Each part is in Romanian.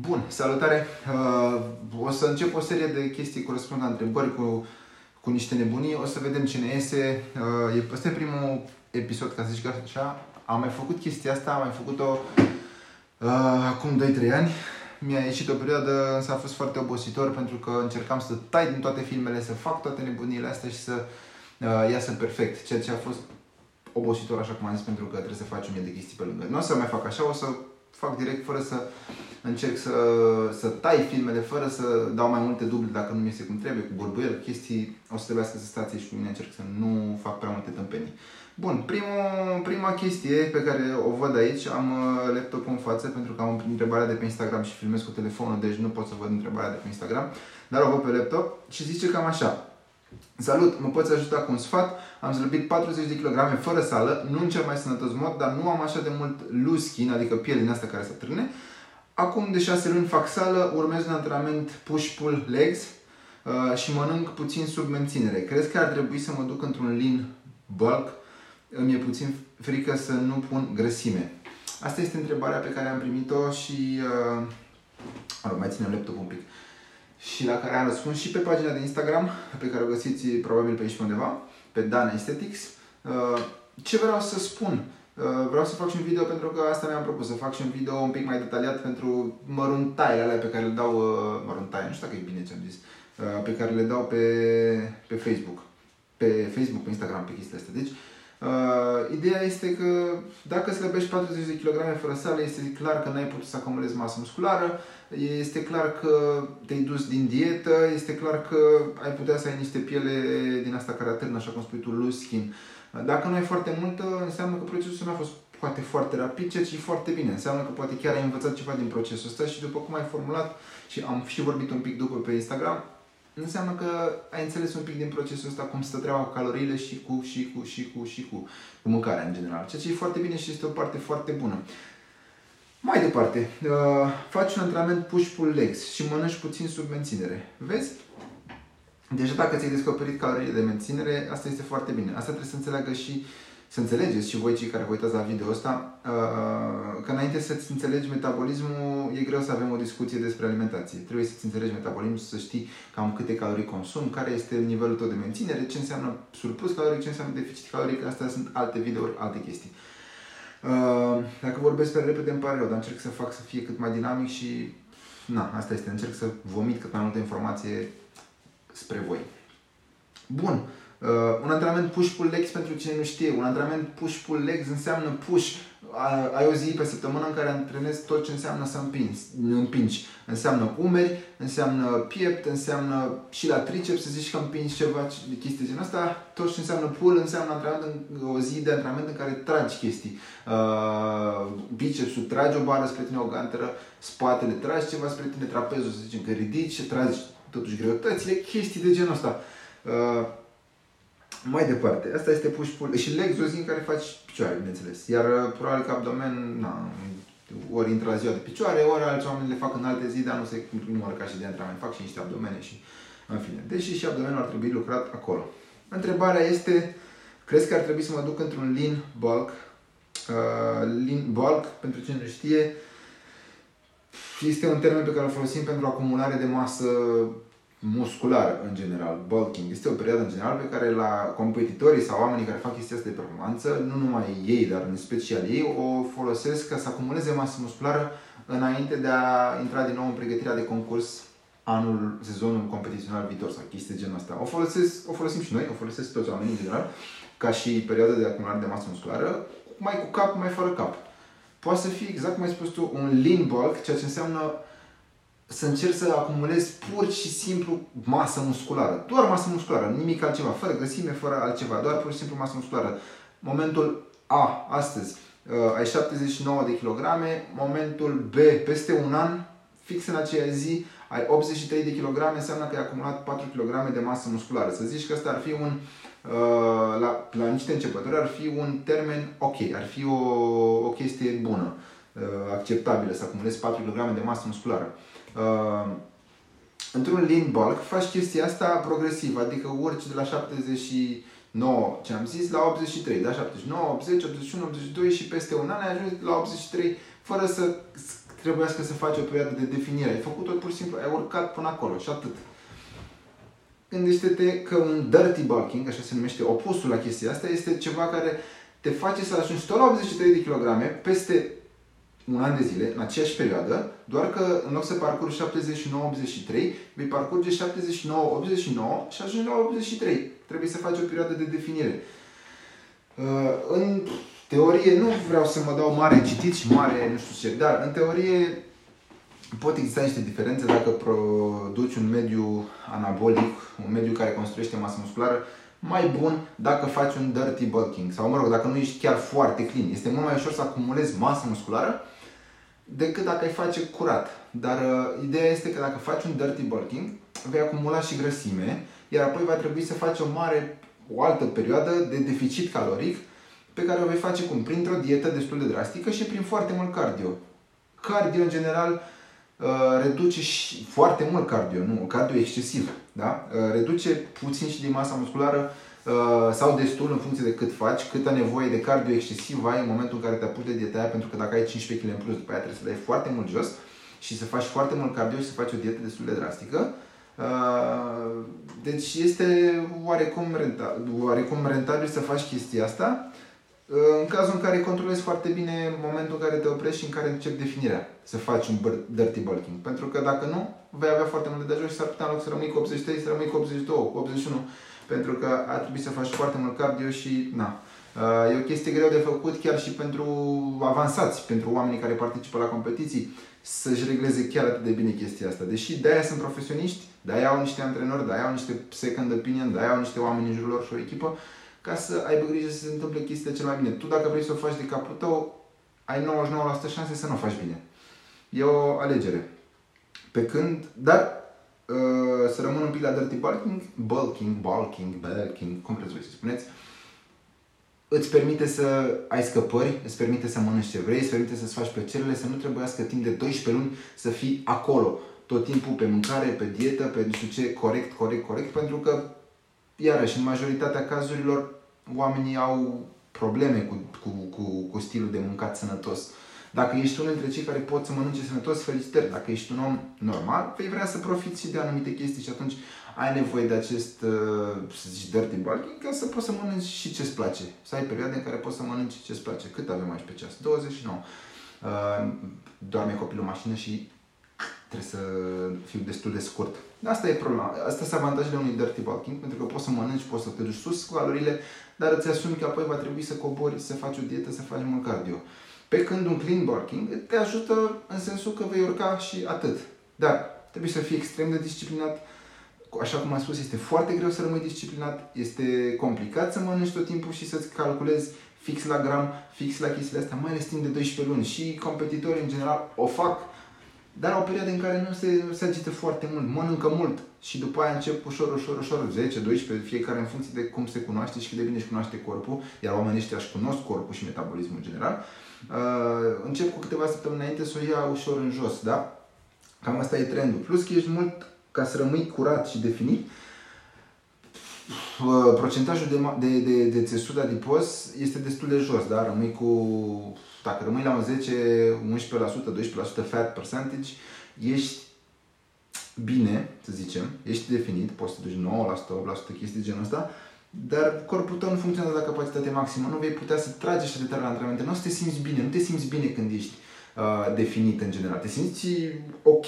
Bun, salutare! Uh, o să încep o serie de chestii cu răspuns la întrebări, cu, cu niște nebunii. O să vedem ce ne iese. Uh, este primul episod, ca să zic așa. Am mai făcut chestia asta, am mai făcut-o uh, acum 2-3 ani. Mi-a ieșit o perioadă, însă a fost foarte obositor pentru că încercam să tai din toate filmele, să fac toate nebuniile astea și să uh, iasă perfect. Ceea ce a fost obositor, așa cum am zis, pentru că trebuie să faci mie de chestii pe lângă. Nu o să mai fac așa, o să fac direct fără să încerc să, să tai filmele, fără să dau mai multe duble dacă nu mi iese cum trebuie, cu borbuiel, chestii, o să trebuiască să stați aici cu mine, încerc să nu fac prea multe tâmpenii. Bun, primul, prima chestie pe care o văd aici, am uh, laptopul în față pentru că am întrebarea de pe Instagram și filmez cu telefonul, deci nu pot să văd întrebarea de pe Instagram, dar o văd pe laptop și zice cam așa. Salut, mă poți ajuta cu un sfat? Am slăbit 40 de kg fără sală, nu în cel mai sănătos mod, dar nu am așa de mult loose skin, adică piele din asta care să trâne. Acum de 6 luni fac sală, urmez un antrenament push-pull legs uh, și mănânc puțin sub menținere. Crezi că ar trebui să mă duc într-un lean bulk? Îmi e puțin frică să nu pun grăsime. Asta este întrebarea pe care am primit-o și... Uh, mai ținem laptopul un pic. Uh, și la care am răspuns și pe pagina de Instagram, pe care o găsiți probabil pe aici undeva, pe Dan Aesthetics. Uh, ce vreau să spun? Uh, vreau să fac și un video pentru că asta mi-am propus, să fac și un video un pic mai detaliat pentru măruntaiele alea pe care le dau, uh, măruntaie, nu știu dacă e bine ce am zis, pe care le dau pe, pe Facebook, pe Facebook, pe Instagram, pe chestia asta. Deci, Uh, ideea este că dacă slăbești 40 de kg fără sale, este clar că n-ai putut să acumulezi masă musculară, este clar că te-ai dus din dietă, este clar că ai putea să ai niște piele din asta care atârnă, așa cum spui tu, loose skin. Dacă nu ai foarte multă, înseamnă că procesul nu a fost poate foarte rapid, ceea ce e foarte bine. Înseamnă că poate chiar ai învățat ceva din procesul ăsta și după cum ai formulat și am și vorbit un pic după pe Instagram, înseamnă că ai înțeles un pic din procesul ăsta cum stă treaba cu caloriile și cu, și cu, și cu, și cu, cu mâncarea în general. Ceea ce e foarte bine și este o parte foarte bună. Mai departe, uh, faci un antrenament push-pull legs și mănânci puțin sub menținere. Vezi? Deja dacă ți-ai descoperit caloriile de menținere, asta este foarte bine. Asta trebuie să înțeleagă și să înțelegeți și voi cei care vă uitați la video ăsta, uh, că înainte să-ți înțelegi metabolismul, e greu să avem o discuție despre alimentație. Trebuie să-ți înțelegi metabolismul, să știi cam câte calorii consum, care este nivelul tău de menținere, ce înseamnă surplus caloric, ce înseamnă deficit caloric, astea sunt alte videouri, alte chestii. Uh, dacă vorbesc pe repede, îmi pare rău, dar încerc să fac să fie cât mai dinamic și na, asta este, încerc să vomit cât mai multă informație spre voi. Bun, Uh, un antrenament push-pull legs pentru cine nu știe, un antrenament push-pull legs înseamnă push. Uh, ai o zi pe săptămână în care antrenezi tot ce înseamnă să împingi. împingi. Înseamnă umeri, înseamnă piept, înseamnă și la triceps să zici că împingi ceva de chestii genul asta. Tot ce înseamnă pull înseamnă antrenament în, o zi de antrenament în care tragi chestii. Uh, bicepsul tragi o bară spre tine, o ganteră, spatele tragi ceva spre tine, trapezul să zicem că ridici și tragi totuși greutățile, chestii de genul ăsta. Uh, mai departe, asta este push pull și legs o zi în care faci picioare, bineînțeles. Iar uh, probabil că abdomen, na, ori intră la ziua de picioare, ori alți oameni le fac în alte zi, dar nu se numără ca și de antrenament. Fac și niște abdomene și în fine. Deși și abdomenul ar trebui lucrat acolo. Întrebarea este, crezi că ar trebui să mă duc într-un lean bulk? Uh, lean bulk, pentru cine nu știe, este un termen pe care îl folosim pentru acumulare de masă musculară în general, bulking. Este o perioadă în general pe care la competitorii sau oamenii care fac chestia asta de performanță, nu numai ei, dar în special ei, o folosesc ca să acumuleze masă musculară înainte de a intra din nou în pregătirea de concurs anul, sezonul competițional viitor sau chestii de genul ăsta. O, folosesc, o folosim și noi, o folosesc toți oamenii în general, ca și perioadă de acumulare de masă musculară, mai cu cap, mai fără cap. Poate să fie exact cum ai spus tu, un lean bulk, ceea ce înseamnă să încerci să acumulezi pur și simplu masă musculară. Doar masă musculară, nimic altceva, fără grăsime, fără altceva, doar pur și simplu masă musculară. Momentul A, astăzi, uh, ai 79 de kilograme, momentul B, peste un an, fix în aceea zi, ai 83 de kilograme, înseamnă că ai acumulat 4 kg de masă musculară. Să zici că asta ar fi un, uh, la, la niște începători, ar fi un termen ok, ar fi o, o chestie bună, uh, acceptabilă, să acumulezi 4 kg de masă musculară. Uh, într-un lean bulk faci chestia asta progresiv, adică urci de la 79, ce am zis, la 83, da? 79, 80, 81, 82 și peste un an ai ajuns la 83 fără să trebuiască să faci o perioadă de definire. Ai făcut-o pur și simplu, ai urcat până acolo și atât. Gândește-te că un dirty bulking, așa se numește opusul la chestia asta, este ceva care te face să ajungi tot la 83 de kg peste un an de zile, în aceeași perioadă, doar că în loc să parcurgi 79-83, vei parcurge 79-89 și ajungi la 83. Trebuie să faci o perioadă de definire. Uh, în teorie, nu vreau să mă dau mare citit și mare nu știu ce, dar în teorie pot exista niște diferențe dacă produci un mediu anabolic, un mediu care construiește masă musculară, mai bun dacă faci un dirty bulking sau mă rog, dacă nu ești chiar foarte clean. Este mult mai ușor să acumulezi masă musculară decât dacă ai face curat. Dar uh, ideea este că dacă faci un dirty bulking, vei acumula și grăsime, iar apoi va trebui să faci o mare, o altă perioadă de deficit caloric pe care o vei face cum? Printr-o dietă destul de drastică și prin foarte mult cardio. Cardio, în general, uh, reduce și foarte mult cardio, nu, cardio excesiv, da? Uh, reduce puțin și din masa musculară uh, sau destul în funcție de cât faci, câtă nevoie de cardio excesiv ai în momentul în care te apuci de dieta aia, pentru că dacă ai 15 kg în plus, după aia trebuie să dai foarte mult jos și să faci foarte mult cardio și să faci o dietă destul de drastică. Deci este oarecum rentabil, oarecum rentabil să faci chestia asta în cazul în care controlezi foarte bine momentul în care te oprești și în care începi definirea, să faci un dirty bulking. Pentru că dacă nu, vei avea foarte multe de jos și s-ar putea în loc să rămâi cu 83, să rămâi cu 82, cu 81. Pentru că ar trebui să faci foarte mult cardio și na. Uh, e o chestie greu de făcut chiar și pentru avansați, pentru oamenii care participă la competiții, să-și regleze chiar atât de bine chestia asta. Deși de-aia sunt profesioniști, de-aia au niște antrenori, de-aia au niște second opinion, de-aia au niște oameni în jurul lor și o echipă, ca să aibă grijă să se întâmple chestiile cel mai bine. Tu dacă vrei să o faci de capul tău, ai 99% șanse să nu o faci bine. E o alegere. Pe când, dar uh, să rămân un pic la dirty bulking, bulking, bulking, bulking, cum vreți voi să spuneți, îți permite să ai scăpări, îți permite să mănânci ce vrei, îți permite să-ți faci plăcerile, să nu trebuiască timp de 12 luni să fii acolo, tot timpul pe mâncare, pe dietă, pe nu știu ce, corect, corect, corect, pentru că, iarăși, în majoritatea cazurilor, oamenii au probleme cu, cu, cu, cu stilul de mâncat sănătos. Dacă ești unul dintre cei care pot să mănânce sănătos, felicitări. Dacă ești un om normal, vei vrea să profiți și de anumite chestii și atunci ai nevoie de acest, uh, să zici, dirty bulking ca să poți să mănânci și ce-ți place. Să ai perioade în care poți să mănânci ce-ți place. Cât avem aici pe ceas? 29. Uh, doarme copilul în mașină și trebuie să fiu destul de scurt. Asta e problema. Asta sunt avantajele unui dirty bulking, pentru că poți să mănânci, poți să te duci sus cu calorile, dar îți asumi că apoi va trebui să cobori, să faci o dietă, să faci mult cardio. Pe când un clean bulking te ajută în sensul că vei urca și atât. Dar trebuie să fii extrem de disciplinat. Așa cum am spus, este foarte greu să rămâi disciplinat, este complicat să mănânci tot timpul și să-ți calculezi fix la gram, fix la chestiile astea, mai ales timp de 12 luni. Și competitorii în general o fac, dar o perioadă în care nu se, se agită foarte mult, mănâncă mult și după aia încep ușor, ușor, ușor, 10, 12, fiecare în funcție de cum se cunoaște și cât de bine își cunoaște corpul, iar oamenii ăștia își cunosc corpul și metabolismul în general, uh, încep cu câteva săptămâni înainte să o ia ușor în jos, da? Cam asta e trendul. Plus că ești mult, ca să rămâi curat și definit, uh, procentajul de, de, de, de țesut adipos este destul de jos, da? Rămâi cu, dacă rămâi la un 10, 11%, 12% fat percentage, ești bine, să zicem, ești definit, poți să duci 9%, 8% chestii de genul ăsta, dar corpul tău nu funcționează la capacitate maximă, nu vei putea să tragi așa de tare la antrenamente, nu o să te simți bine, nu te simți bine când ești uh, definit în general, te simți ok,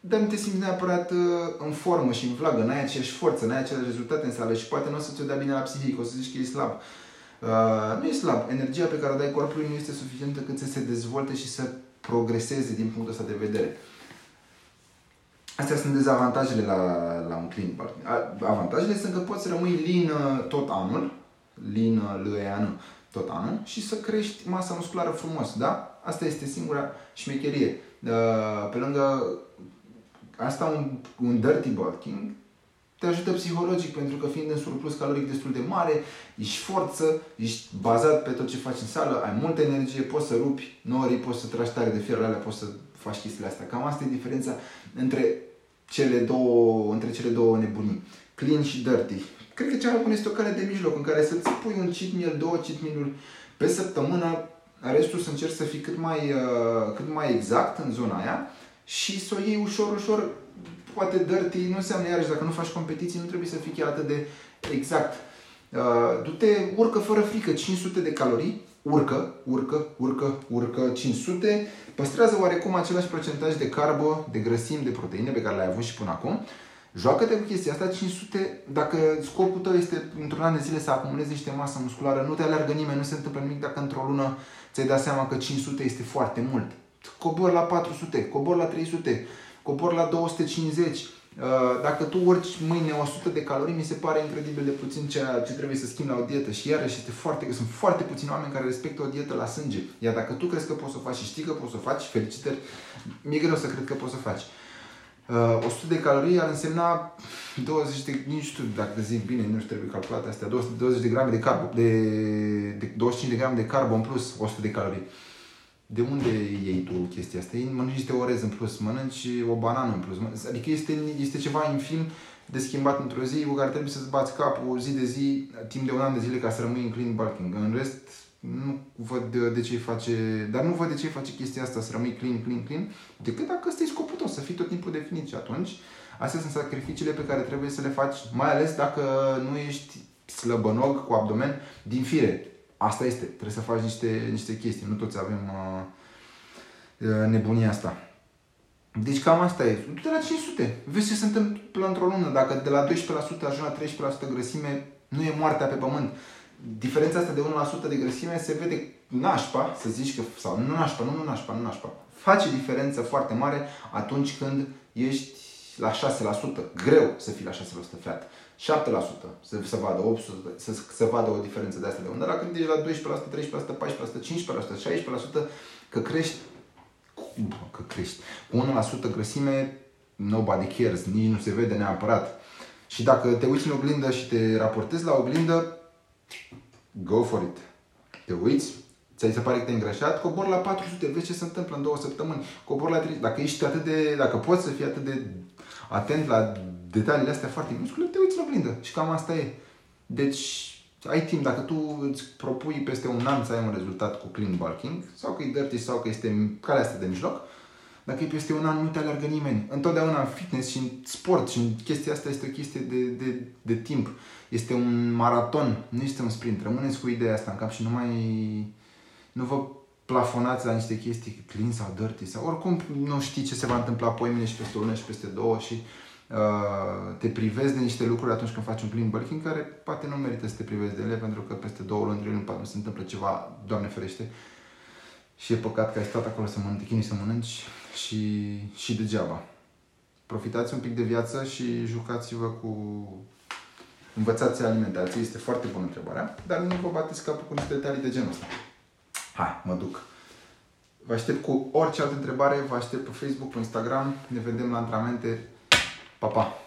dar nu te simți neapărat uh, în formă și în vlagă, n-ai aceeași forță, n-ai aceleași rezultate în sală și poate nu o să ți-o dea bine la psihic, o să zici că e slab. Uh, nu e slab, energia pe care o dai corpului nu este suficientă cât să se dezvolte și să progreseze din punctul ăsta de vedere. Uh, Astea sunt dezavantajele la, la un clean party. Avantajele sunt că poți rămâi lin uh, tot anul, lin uh, lăian tot anul și să crești masa musculară frumos, da? Asta este singura șmecherie. Uh, pe lângă asta, un, un dirty bulking te ajută psihologic pentru că fiind în surplus caloric destul de mare, ești forță, ești bazat pe tot ce faci în sală, ai multă energie, poți să rupi norii, poți să tragi tare de fier alea, poți să faci chestiile astea. Cam asta e diferența între cele două, între cele două nebunii. Clean și dirty. Cred că cea mai bună este o cale de mijloc în care să-ți pui un cheat meal, două cheat meal pe săptămână, restul să încerci să fii cât mai, uh, cât mai exact în zona aia și să o iei ușor, ușor, poate dirty, nu înseamnă iarăși, dacă nu faci competiții, nu trebuie să fii chiar atât de exact. Uh, du-te, urcă fără frică, 500 de calorii, urcă, urcă, urcă, urcă 500, păstrează oarecum același procentaj de carbă, de grăsimi, de proteine pe care le-ai avut și până acum. Joacă-te cu chestia asta, 500, dacă scopul tău este într-un an de zile să acumulezi niște masă musculară, nu te alergă nimeni, nu se întâmplă nimic dacă într-o lună ți-ai dat seama că 500 este foarte mult. Cobor la 400, cobor la 300, cobor la 250, Uh, dacă tu urci mâine 100 de calorii, mi se pare incredibil de puțin ceea ce trebuie să schimbi la o dietă. Și iarăși este foarte, sunt foarte puțini oameni care respectă o dietă la sânge. Iar dacă tu crezi că poți să o faci și știi că poți să o faci, felicitări, mi-e greu să cred că poți să o faci. Uh, 100 de calorii ar însemna 20 de, nici știu dacă zic bine, nu știu, trebuie calculate astea, 20 de grame de carbo, de, de 25 de grame de carbo în plus 100 de calorii de unde iei tu chestia asta? Mănânci niște orez în plus, mănânci o banană în plus. Adică este, este ceva infim de schimbat într-o zi cu care trebuie să-ți bați capul zi de zi, timp de un an de zile ca să rămâi în clean bulking. În rest, nu văd de, de ce face, dar nu văd de ce face chestia asta, să rămâi clean, clean, clean, decât dacă ăsta e scopul tău, să fii tot timpul definit. Și atunci, astea sunt sacrificiile pe care trebuie să le faci, mai ales dacă nu ești slăbănog cu abdomen din fire asta este. Trebuie să faci niște, niște chestii. Nu toți avem uh, uh nebunia asta. Deci cam asta e. Du-te la 500. Vezi ce se întâmplă într-o lună. Dacă de la 12% ajungi la 13% grăsime, nu e moartea pe pământ. Diferența asta de 1% de grăsime se vede nașpa, să zici că, sau nu nașpa, nu, nu nașpa, nu nașpa. Face diferență foarte mare atunci când ești la 6%. Greu să fii la 6% fat. 7% să, să vadă 800, să, să vadă o diferență de asta de undeva. Când ești la 12%, 13%, 14%, 15%, 16%, că crești, că crești, cu 1% grăsime, nobody cares, nici nu se vede neapărat. Și dacă te uiți în oglindă și te raportezi la oglindă, go for it. Te uiți, ți se pare că te-ai îngrășat, cobor la 400, vezi ce se întâmplă în două săptămâni. Cobor la 300, dacă ești atât de, dacă poți să fii atât de atent la detaliile astea foarte minuscule, te uiți la oglindă. Și cam asta e. Deci, ai timp, dacă tu îți propui peste un an să ai un rezultat cu clean bulking, sau că e dirty, sau că este calea asta de mijloc, dacă e peste un an, nu te alergă nimeni. Întotdeauna în fitness și în sport și în chestia asta este o chestie de, de, de timp. Este un maraton, nu este un sprint. Rămâneți cu ideea asta în cap și nu mai... Nu vă plafonați la niște chestii clean sau dirty sau oricum nu știi ce se va întâmpla pe mine și peste o lună și peste două și uh, te privezi de niște lucruri atunci când faci un clean bulking care poate nu merită să te privezi de ele pentru că peste două luni, trei luni, poate nu se întâmplă ceva, Doamne ferește. Și e păcat că ai stat acolo să mănânci, chinui să mănânci și, și degeaba. Profitați un pic de viață și jucați-vă cu învățați alimentație, este foarte bună întrebarea, dar nu vă bateți capul cu niște detalii de genul ăsta. Hai, mă duc. Vă aștept cu orice altă întrebare, vă aștept pe Facebook, pe Instagram, ne vedem la antrenamente. Pa, pa!